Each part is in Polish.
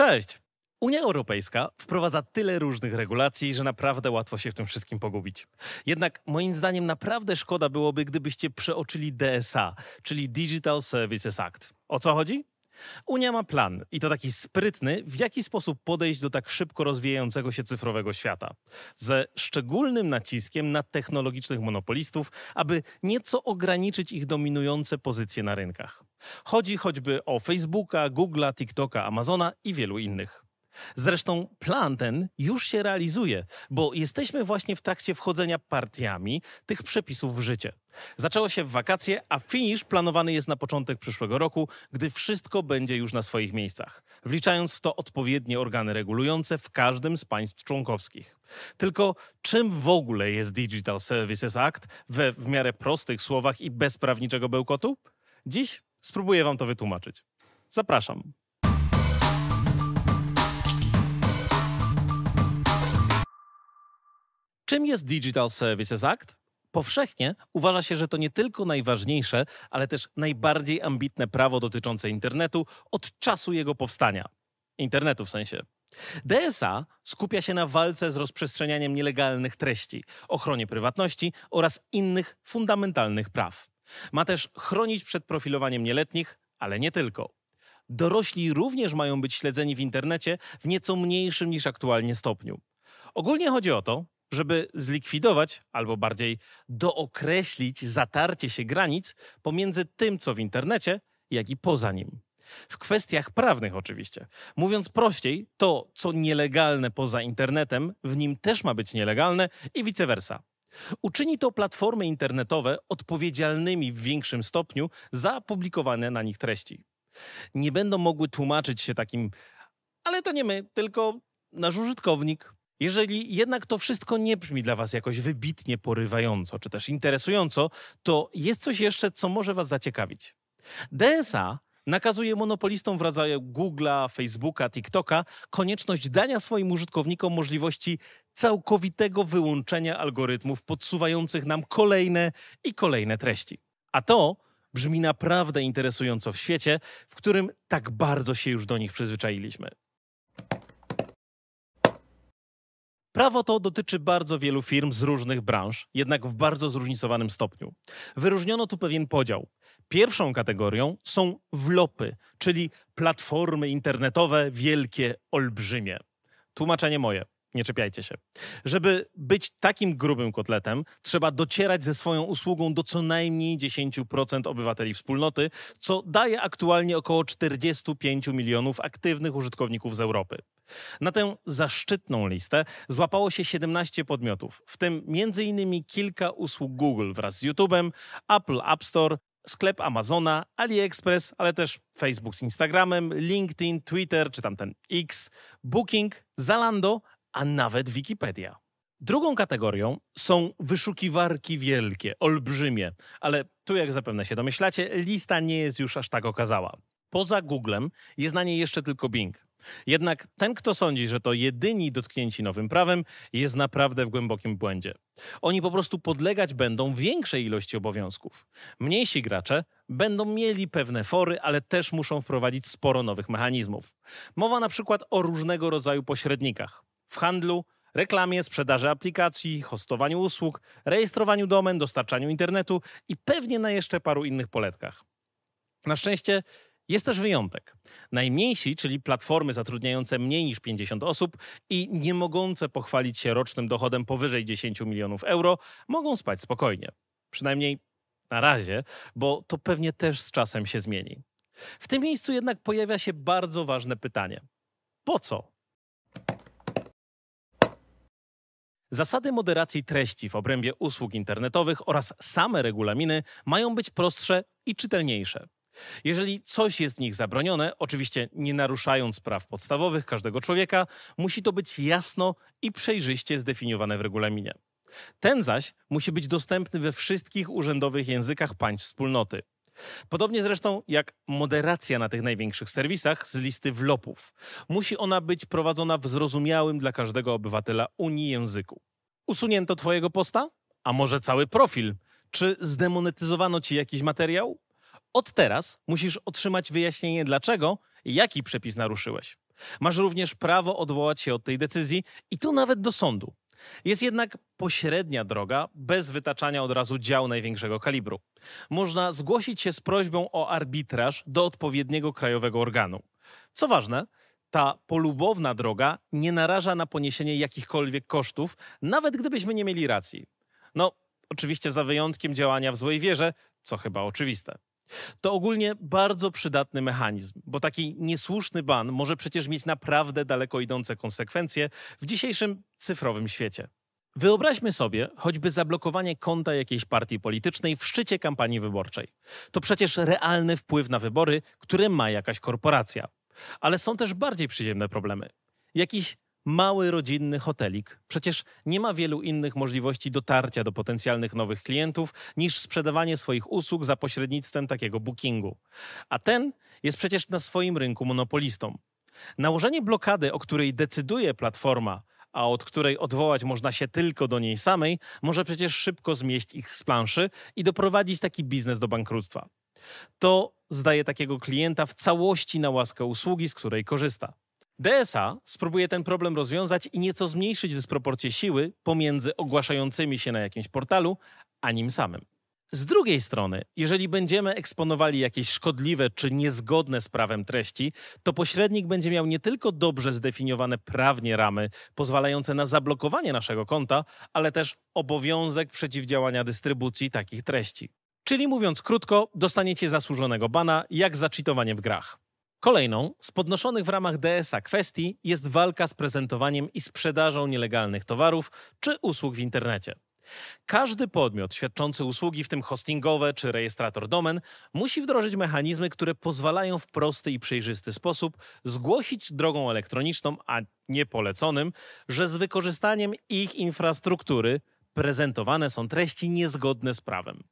Cześć! Unia Europejska wprowadza tyle różnych regulacji, że naprawdę łatwo się w tym wszystkim pogubić. Jednak moim zdaniem naprawdę szkoda byłoby, gdybyście przeoczyli DSA, czyli Digital Services Act. O co chodzi? Unia ma plan i to taki sprytny, w jaki sposób podejść do tak szybko rozwijającego się cyfrowego świata. Ze szczególnym naciskiem na technologicznych monopolistów, aby nieco ograniczyć ich dominujące pozycje na rynkach. Chodzi choćby o Facebooka, Google'a, TikToka, Amazona i wielu innych. Zresztą plan ten już się realizuje, bo jesteśmy właśnie w trakcie wchodzenia partiami tych przepisów w życie. Zaczęło się w wakacje, a finisz planowany jest na początek przyszłego roku, gdy wszystko będzie już na swoich miejscach, wliczając w to odpowiednie organy regulujące w każdym z państw członkowskich. Tylko czym w ogóle jest Digital Services Act we w miarę prostych słowach i bez prawniczego bełkotu? Dziś spróbuję wam to wytłumaczyć. Zapraszam. Czym jest Digital Services Act? Powszechnie uważa się, że to nie tylko najważniejsze, ale też najbardziej ambitne prawo dotyczące internetu od czasu jego powstania. Internetu w sensie. DSA skupia się na walce z rozprzestrzenianiem nielegalnych treści, ochronie prywatności oraz innych fundamentalnych praw. Ma też chronić przed profilowaniem nieletnich, ale nie tylko. Dorośli również mają być śledzeni w internecie w nieco mniejszym niż aktualnie stopniu. Ogólnie chodzi o to, żeby zlikwidować, albo bardziej dookreślić zatarcie się granic pomiędzy tym, co w internecie, jak i poza nim. W kwestiach prawnych oczywiście. Mówiąc prościej, to, co nielegalne poza internetem, w nim też ma być nielegalne i vice versa. Uczyni to platformy internetowe odpowiedzialnymi w większym stopniu za publikowane na nich treści. Nie będą mogły tłumaczyć się takim, ale to nie my, tylko nasz użytkownik, jeżeli jednak to wszystko nie brzmi dla Was jakoś wybitnie porywająco czy też interesująco, to jest coś jeszcze, co może Was zaciekawić. DSA nakazuje monopolistom w rodzaju Google'a, Facebooka, TikToka konieczność dania swoim użytkownikom możliwości całkowitego wyłączenia algorytmów podsuwających nam kolejne i kolejne treści. A to brzmi naprawdę interesująco w świecie, w którym tak bardzo się już do nich przyzwyczailiśmy. Prawo to dotyczy bardzo wielu firm z różnych branż, jednak w bardzo zróżnicowanym stopniu. Wyróżniono tu pewien podział. Pierwszą kategorią są wlopy, czyli platformy internetowe wielkie, olbrzymie. Tłumaczenie moje. Nie czepiajcie się. Żeby być takim grubym kotletem, trzeba docierać ze swoją usługą do co najmniej 10% obywateli wspólnoty, co daje aktualnie około 45 milionów aktywnych użytkowników z Europy. Na tę zaszczytną listę złapało się 17 podmiotów, w tym m.in. kilka usług Google wraz z YouTube'em, Apple App Store, sklep Amazona, AliExpress, ale też Facebook z Instagramem, LinkedIn, Twitter czy tamten X, Booking, Zalando, a nawet Wikipedia. Drugą kategorią są wyszukiwarki wielkie, olbrzymie, ale tu, jak zapewne się domyślacie, lista nie jest już aż tak okazała. Poza Googlem jest na niej jeszcze tylko Bing. Jednak ten, kto sądzi, że to jedyni dotknięci nowym prawem, jest naprawdę w głębokim błędzie. Oni po prostu podlegać będą większej ilości obowiązków. Mniejsi gracze będą mieli pewne fory, ale też muszą wprowadzić sporo nowych mechanizmów. Mowa na przykład o różnego rodzaju pośrednikach w handlu, reklamie, sprzedaży aplikacji, hostowaniu usług, rejestrowaniu domen, dostarczaniu internetu i pewnie na jeszcze paru innych poletkach. Na szczęście jest też wyjątek. Najmniejsi, czyli platformy zatrudniające mniej niż 50 osób i nie mogące pochwalić się rocznym dochodem powyżej 10 milionów euro, mogą spać spokojnie. Przynajmniej na razie, bo to pewnie też z czasem się zmieni. W tym miejscu jednak pojawia się bardzo ważne pytanie: po co? Zasady moderacji treści w obrębie usług internetowych oraz same regulaminy mają być prostsze i czytelniejsze. Jeżeli coś jest w nich zabronione, oczywiście nie naruszając praw podstawowych każdego człowieka, musi to być jasno i przejrzyście zdefiniowane w regulaminie. Ten zaś musi być dostępny we wszystkich urzędowych językach państw wspólnoty. Podobnie zresztą jak moderacja na tych największych serwisach z listy wlopów. Musi ona być prowadzona w zrozumiałym dla każdego obywatela Unii języku. Usunięto twojego posta? A może cały profil? Czy zdemonetyzowano ci jakiś materiał? Od teraz musisz otrzymać wyjaśnienie dlaczego i jaki przepis naruszyłeś. Masz również prawo odwołać się od tej decyzji i tu nawet do sądu. Jest jednak pośrednia droga, bez wytaczania od razu dział największego kalibru. Można zgłosić się z prośbą o arbitraż do odpowiedniego krajowego organu. Co ważne, ta polubowna droga nie naraża na poniesienie jakichkolwiek kosztów, nawet gdybyśmy nie mieli racji. No, oczywiście za wyjątkiem działania w złej wierze, co chyba oczywiste. To ogólnie bardzo przydatny mechanizm, bo taki niesłuszny ban może przecież mieć naprawdę daleko idące konsekwencje w dzisiejszym cyfrowym świecie. Wyobraźmy sobie choćby zablokowanie konta jakiejś partii politycznej w szczycie kampanii wyborczej. To przecież realny wpływ na wybory, które ma jakaś korporacja. Ale są też bardziej przyziemne problemy. Jakiś mały rodzinny hotelik przecież nie ma wielu innych możliwości dotarcia do potencjalnych nowych klientów niż sprzedawanie swoich usług za pośrednictwem takiego bookingu. A ten jest przecież na swoim rynku monopolistą. Nałożenie blokady, o której decyduje platforma, a od której odwołać można się tylko do niej samej, może przecież szybko zmieść ich z planszy i doprowadzić taki biznes do bankructwa. To zdaje takiego klienta w całości na łaskę usługi, z której korzysta. DSA spróbuje ten problem rozwiązać i nieco zmniejszyć dysproporcje siły pomiędzy ogłaszającymi się na jakimś portalu, a nim samym. Z drugiej strony, jeżeli będziemy eksponowali jakieś szkodliwe czy niezgodne z prawem treści, to pośrednik będzie miał nie tylko dobrze zdefiniowane prawnie ramy pozwalające na zablokowanie naszego konta, ale też obowiązek przeciwdziałania dystrybucji takich treści. Czyli mówiąc krótko, dostaniecie zasłużonego bana jak za w grach. Kolejną z podnoszonych w ramach DSA kwestii jest walka z prezentowaniem i sprzedażą nielegalnych towarów czy usług w internecie. Każdy podmiot świadczący usługi, w tym hostingowe czy rejestrator domen, musi wdrożyć mechanizmy, które pozwalają w prosty i przejrzysty sposób zgłosić drogą elektroniczną, a nie poleconym, że z wykorzystaniem ich infrastruktury prezentowane są treści niezgodne z prawem.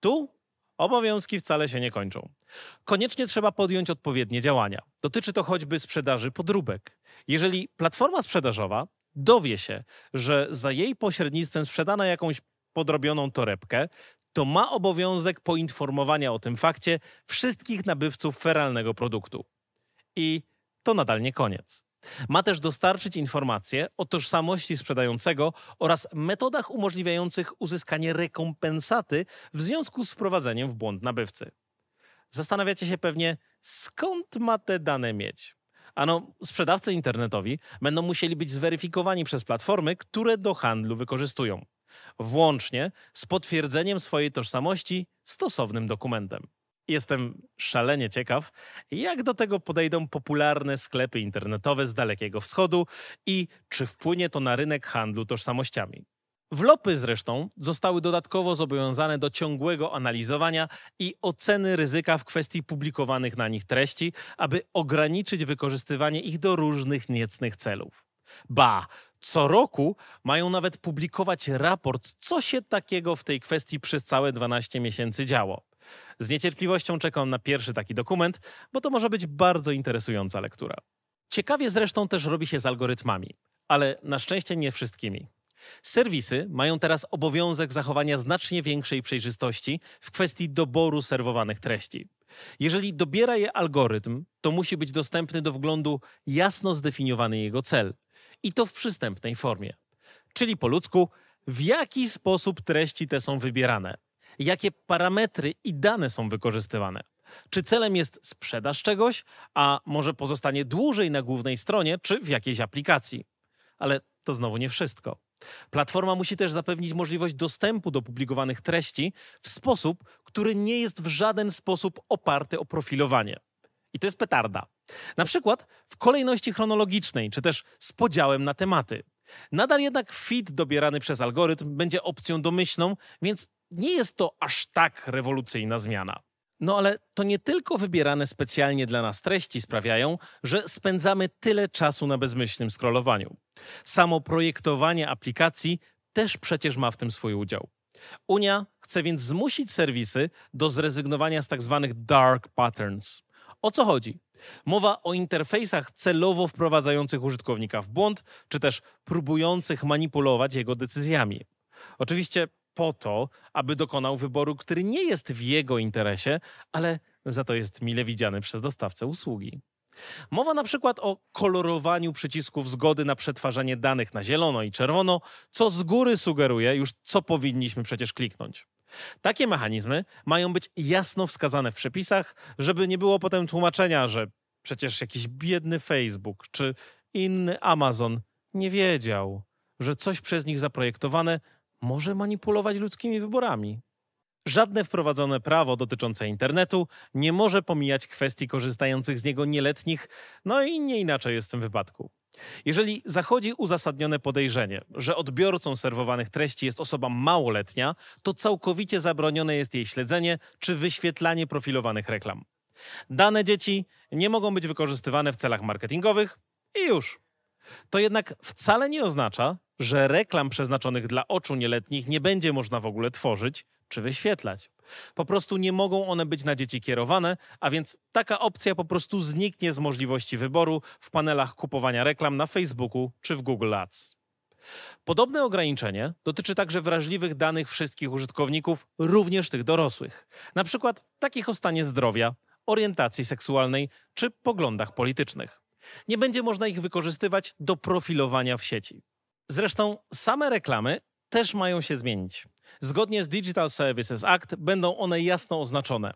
Tu Obowiązki wcale się nie kończą. Koniecznie trzeba podjąć odpowiednie działania. Dotyczy to choćby sprzedaży podróbek. Jeżeli platforma sprzedażowa dowie się, że za jej pośrednictwem sprzedano jakąś podrobioną torebkę, to ma obowiązek poinformowania o tym fakcie wszystkich nabywców feralnego produktu. I to nadal nie koniec. Ma też dostarczyć informacje o tożsamości sprzedającego oraz metodach umożliwiających uzyskanie rekompensaty w związku z wprowadzeniem w błąd nabywcy. Zastanawiacie się pewnie, skąd ma te dane mieć? Ano, sprzedawcy internetowi będą musieli być zweryfikowani przez platformy, które do handlu wykorzystują, włącznie z potwierdzeniem swojej tożsamości stosownym dokumentem. Jestem szalenie ciekaw, jak do tego podejdą popularne sklepy internetowe z Dalekiego Wschodu i czy wpłynie to na rynek handlu tożsamościami. Wlopy zresztą zostały dodatkowo zobowiązane do ciągłego analizowania i oceny ryzyka w kwestii publikowanych na nich treści, aby ograniczyć wykorzystywanie ich do różnych niecnych celów. Ba, co roku mają nawet publikować raport, co się takiego w tej kwestii przez całe 12 miesięcy działo. Z niecierpliwością czekam na pierwszy taki dokument, bo to może być bardzo interesująca lektura. Ciekawie zresztą też robi się z algorytmami, ale na szczęście nie wszystkimi. Serwisy mają teraz obowiązek zachowania znacznie większej przejrzystości w kwestii doboru serwowanych treści. Jeżeli dobiera je algorytm, to musi być dostępny do wglądu jasno zdefiniowany jego cel i to w przystępnej formie. Czyli po ludzku, w jaki sposób treści te są wybierane, jakie parametry i dane są wykorzystywane. Czy celem jest sprzedaż czegoś, a może pozostanie dłużej na głównej stronie, czy w jakiejś aplikacji. Ale to znowu nie wszystko. Platforma musi też zapewnić możliwość dostępu do publikowanych treści w sposób, który nie jest w żaden sposób oparty o profilowanie. I to jest petarda. Na przykład w kolejności chronologicznej, czy też z podziałem na tematy. Nadal jednak feed dobierany przez algorytm będzie opcją domyślną, więc nie jest to aż tak rewolucyjna zmiana. No ale to nie tylko wybierane specjalnie dla nas treści sprawiają, że spędzamy tyle czasu na bezmyślnym scrollowaniu. Samo projektowanie aplikacji też przecież ma w tym swój udział. Unia chce więc zmusić serwisy do zrezygnowania z tzw. Tak dark patterns. O co chodzi? Mowa o interfejsach celowo wprowadzających użytkownika w błąd, czy też próbujących manipulować jego decyzjami. Oczywiście po to, aby dokonał wyboru, który nie jest w jego interesie, ale za to jest mile widziany przez dostawcę usługi. Mowa na przykład o kolorowaniu przycisków zgody na przetwarzanie danych na zielono i czerwono, co z góry sugeruje już, co powinniśmy przecież kliknąć. Takie mechanizmy mają być jasno wskazane w przepisach, żeby nie było potem tłumaczenia, że przecież jakiś biedny Facebook czy inny Amazon nie wiedział, że coś przez nich zaprojektowane może manipulować ludzkimi wyborami. Żadne wprowadzone prawo dotyczące internetu nie może pomijać kwestii korzystających z niego nieletnich, no i nie inaczej jest w tym wypadku. Jeżeli zachodzi uzasadnione podejrzenie, że odbiorcą serwowanych treści jest osoba małoletnia, to całkowicie zabronione jest jej śledzenie czy wyświetlanie profilowanych reklam. Dane dzieci nie mogą być wykorzystywane w celach marketingowych i już. To jednak wcale nie oznacza, że reklam przeznaczonych dla oczu nieletnich nie będzie można w ogóle tworzyć czy wyświetlać. Po prostu nie mogą one być na dzieci kierowane, a więc taka opcja po prostu zniknie z możliwości wyboru w panelach kupowania reklam na Facebooku czy w Google Ads. Podobne ograniczenie dotyczy także wrażliwych danych wszystkich użytkowników, również tych dorosłych, na przykład takich o stanie zdrowia, orientacji seksualnej czy poglądach politycznych. Nie będzie można ich wykorzystywać do profilowania w sieci. Zresztą same reklamy też mają się zmienić. Zgodnie z Digital Services Act będą one jasno oznaczone.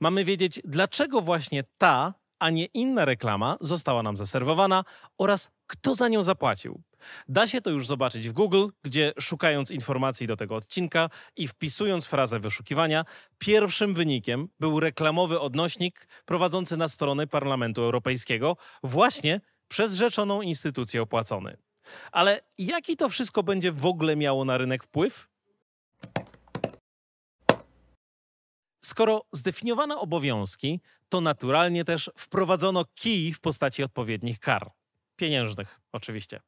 Mamy wiedzieć, dlaczego właśnie ta, a nie inna reklama została nam zaserwowana oraz kto za nią zapłacił. Da się to już zobaczyć w Google, gdzie szukając informacji do tego odcinka i wpisując frazę wyszukiwania, pierwszym wynikiem był reklamowy odnośnik prowadzący na stronę Parlamentu Europejskiego właśnie przez rzeczoną instytucję opłacony. Ale jaki to wszystko będzie w ogóle miało na rynek wpływ? Skoro zdefiniowano obowiązki, to naturalnie też wprowadzono kij w postaci odpowiednich kar. Pieniężnych, oczywiście.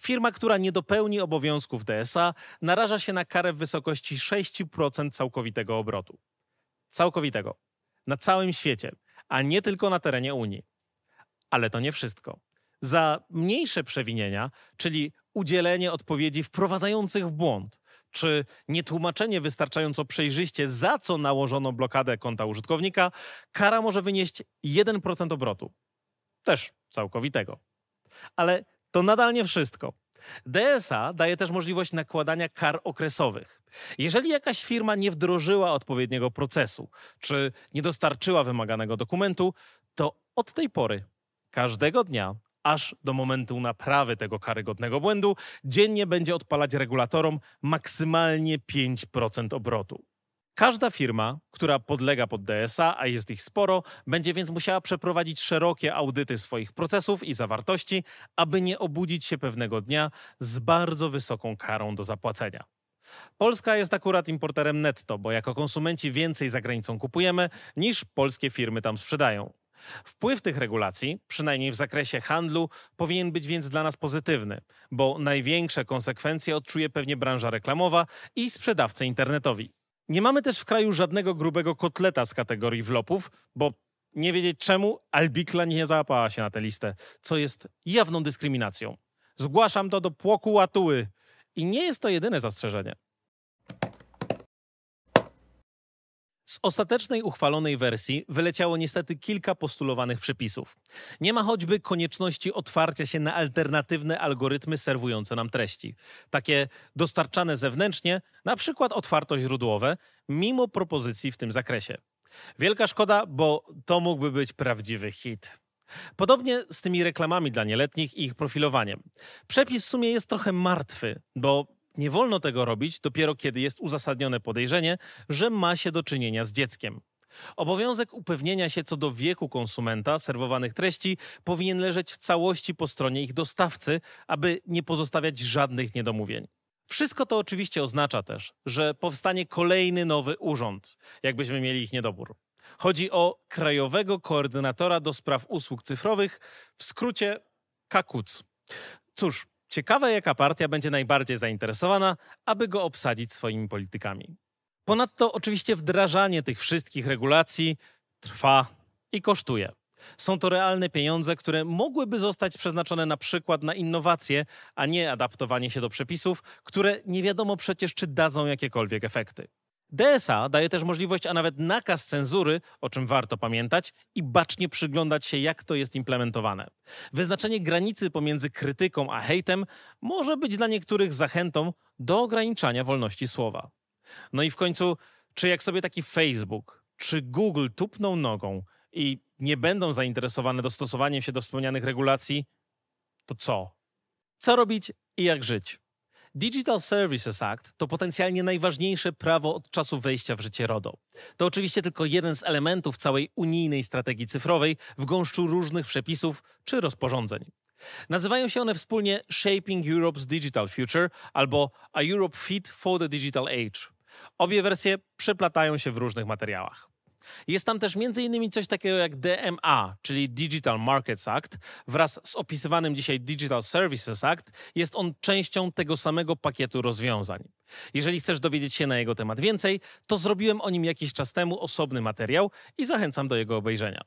Firma, która nie dopełni obowiązków DSA, naraża się na karę w wysokości 6% całkowitego obrotu. Całkowitego. Na całym świecie, a nie tylko na terenie Unii. Ale to nie wszystko. Za mniejsze przewinienia, czyli udzielenie odpowiedzi wprowadzających w błąd, czy nietłumaczenie wystarczająco przejrzyście, za co nałożono blokadę konta użytkownika, kara może wynieść 1% obrotu. Też całkowitego. Ale to nadal nie wszystko. DSA daje też możliwość nakładania kar okresowych. Jeżeli jakaś firma nie wdrożyła odpowiedniego procesu, czy nie dostarczyła wymaganego dokumentu, to od tej pory, każdego dnia, aż do momentu naprawy tego karygodnego błędu, dziennie będzie odpalać regulatorom maksymalnie 5% obrotu. Każda firma, która podlega pod DSA, a jest ich sporo, będzie więc musiała przeprowadzić szerokie audyty swoich procesów i zawartości, aby nie obudzić się pewnego dnia z bardzo wysoką karą do zapłacenia. Polska jest akurat importerem netto, bo jako konsumenci więcej za granicą kupujemy niż polskie firmy tam sprzedają. Wpływ tych regulacji, przynajmniej w zakresie handlu, powinien być więc dla nas pozytywny, bo największe konsekwencje odczuje pewnie branża reklamowa i sprzedawcy internetowi. Nie mamy też w kraju żadnego grubego kotleta z kategorii wlopów, bo nie wiedzieć czemu Albikla nie załapała się na tę listę, co jest jawną dyskryminacją. Zgłaszam to do płoku łatuły. I nie jest to jedyne zastrzeżenie. Z ostatecznej uchwalonej wersji wyleciało niestety kilka postulowanych przepisów. Nie ma choćby konieczności otwarcia się na alternatywne algorytmy serwujące nam treści, takie dostarczane zewnętrznie, na przykład otwartoźródłowe, mimo propozycji w tym zakresie. Wielka szkoda, bo to mógłby być prawdziwy hit. Podobnie z tymi reklamami dla nieletnich i ich profilowaniem. Przepis w sumie jest trochę martwy, bo nie wolno tego robić dopiero kiedy jest uzasadnione podejrzenie, że ma się do czynienia z dzieckiem. Obowiązek upewnienia się co do wieku konsumenta serwowanych treści powinien leżeć w całości po stronie ich dostawcy, aby nie pozostawiać żadnych niedomówień. Wszystko to oczywiście oznacza też, że powstanie kolejny nowy urząd, jakbyśmy mieli ich niedobór. Chodzi o Krajowego Koordynatora do Spraw Usług Cyfrowych, w skrócie KAKUC. Cóż, Ciekawe, jaka partia będzie najbardziej zainteresowana, aby go obsadzić swoimi politykami. Ponadto, oczywiście, wdrażanie tych wszystkich regulacji trwa i kosztuje. Są to realne pieniądze, które mogłyby zostać przeznaczone na przykład na innowacje, a nie adaptowanie się do przepisów, które nie wiadomo przecież, czy dadzą jakiekolwiek efekty. DSA daje też możliwość, a nawet nakaz cenzury, o czym warto pamiętać, i bacznie przyglądać się, jak to jest implementowane. Wyznaczenie granicy pomiędzy krytyką a hejtem może być dla niektórych zachętą do ograniczania wolności słowa. No i w końcu, czy jak sobie taki Facebook czy Google tupną nogą i nie będą zainteresowane dostosowaniem się do wspomnianych regulacji, to co? Co robić i jak żyć? Digital Services Act to potencjalnie najważniejsze prawo od czasu wejścia w życie RODO. To oczywiście tylko jeden z elementów całej unijnej strategii cyfrowej w gąszczu różnych przepisów czy rozporządzeń. Nazywają się one wspólnie Shaping Europe's Digital Future albo A Europe Fit for the Digital Age. Obie wersje przeplatają się w różnych materiałach. Jest tam też m.in. coś takiego jak DMA, czyli Digital Markets Act. Wraz z opisywanym dzisiaj Digital Services Act jest on częścią tego samego pakietu rozwiązań. Jeżeli chcesz dowiedzieć się na jego temat więcej, to zrobiłem o nim jakiś czas temu osobny materiał i zachęcam do jego obejrzenia.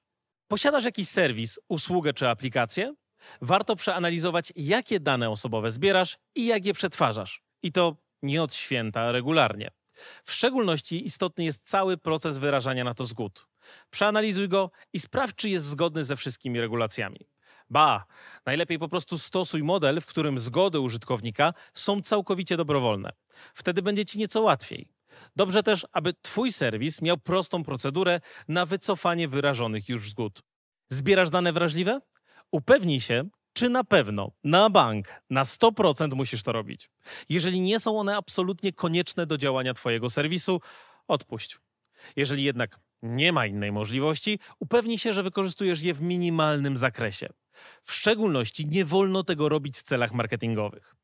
Posiadasz jakiś serwis, usługę czy aplikację? Warto przeanalizować, jakie dane osobowe zbierasz i jak je przetwarzasz. I to nie od święta, regularnie. W szczególności istotny jest cały proces wyrażania na to zgód. Przeanalizuj go i sprawdź, czy jest zgodny ze wszystkimi regulacjami. Ba, najlepiej po prostu stosuj model, w którym zgody użytkownika są całkowicie dobrowolne. Wtedy będzie ci nieco łatwiej. Dobrze też, aby Twój serwis miał prostą procedurę na wycofanie wyrażonych już zgód. Zbierasz dane wrażliwe? Upewnij się, czy na pewno, na bank, na 100% musisz to robić. Jeżeli nie są one absolutnie konieczne do działania Twojego serwisu, odpuść. Jeżeli jednak nie ma innej możliwości, upewnij się, że wykorzystujesz je w minimalnym zakresie. W szczególności nie wolno tego robić w celach marketingowych.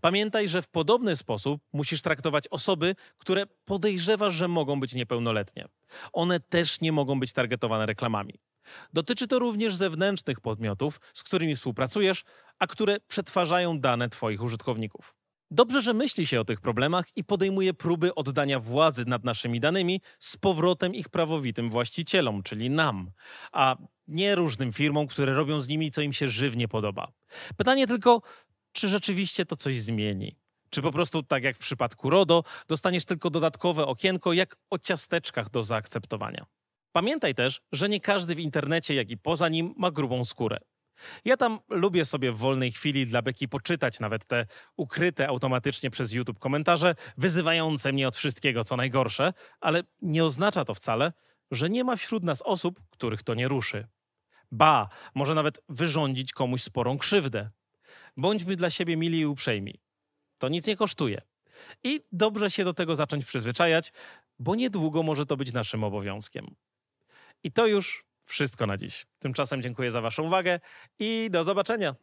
Pamiętaj, że w podobny sposób musisz traktować osoby, które podejrzewasz, że mogą być niepełnoletnie. One też nie mogą być targetowane reklamami. Dotyczy to również zewnętrznych podmiotów, z którymi współpracujesz, a które przetwarzają dane Twoich użytkowników. Dobrze, że myśli się o tych problemach i podejmuje próby oddania władzy nad naszymi danymi z powrotem ich prawowitym właścicielom, czyli nam, a nie różnym firmom, które robią z nimi, co im się żywnie podoba. Pytanie tylko, czy rzeczywiście to coś zmieni? Czy po prostu, tak jak w przypadku RODO, dostaniesz tylko dodatkowe okienko, jak o ciasteczkach do zaakceptowania? Pamiętaj też, że nie każdy w internecie, jak i poza nim ma grubą skórę. Ja tam lubię sobie w wolnej chwili dla beki poczytać nawet te ukryte automatycznie przez YouTube komentarze, wyzywające mnie od wszystkiego, co najgorsze, ale nie oznacza to wcale, że nie ma wśród nas osób, których to nie ruszy. Ba, może nawet wyrządzić komuś sporą krzywdę. Bądźmy dla siebie mili i uprzejmi. To nic nie kosztuje. I dobrze się do tego zacząć przyzwyczajać, bo niedługo może to być naszym obowiązkiem. I to już wszystko na dziś. Tymczasem dziękuję za Waszą uwagę i do zobaczenia.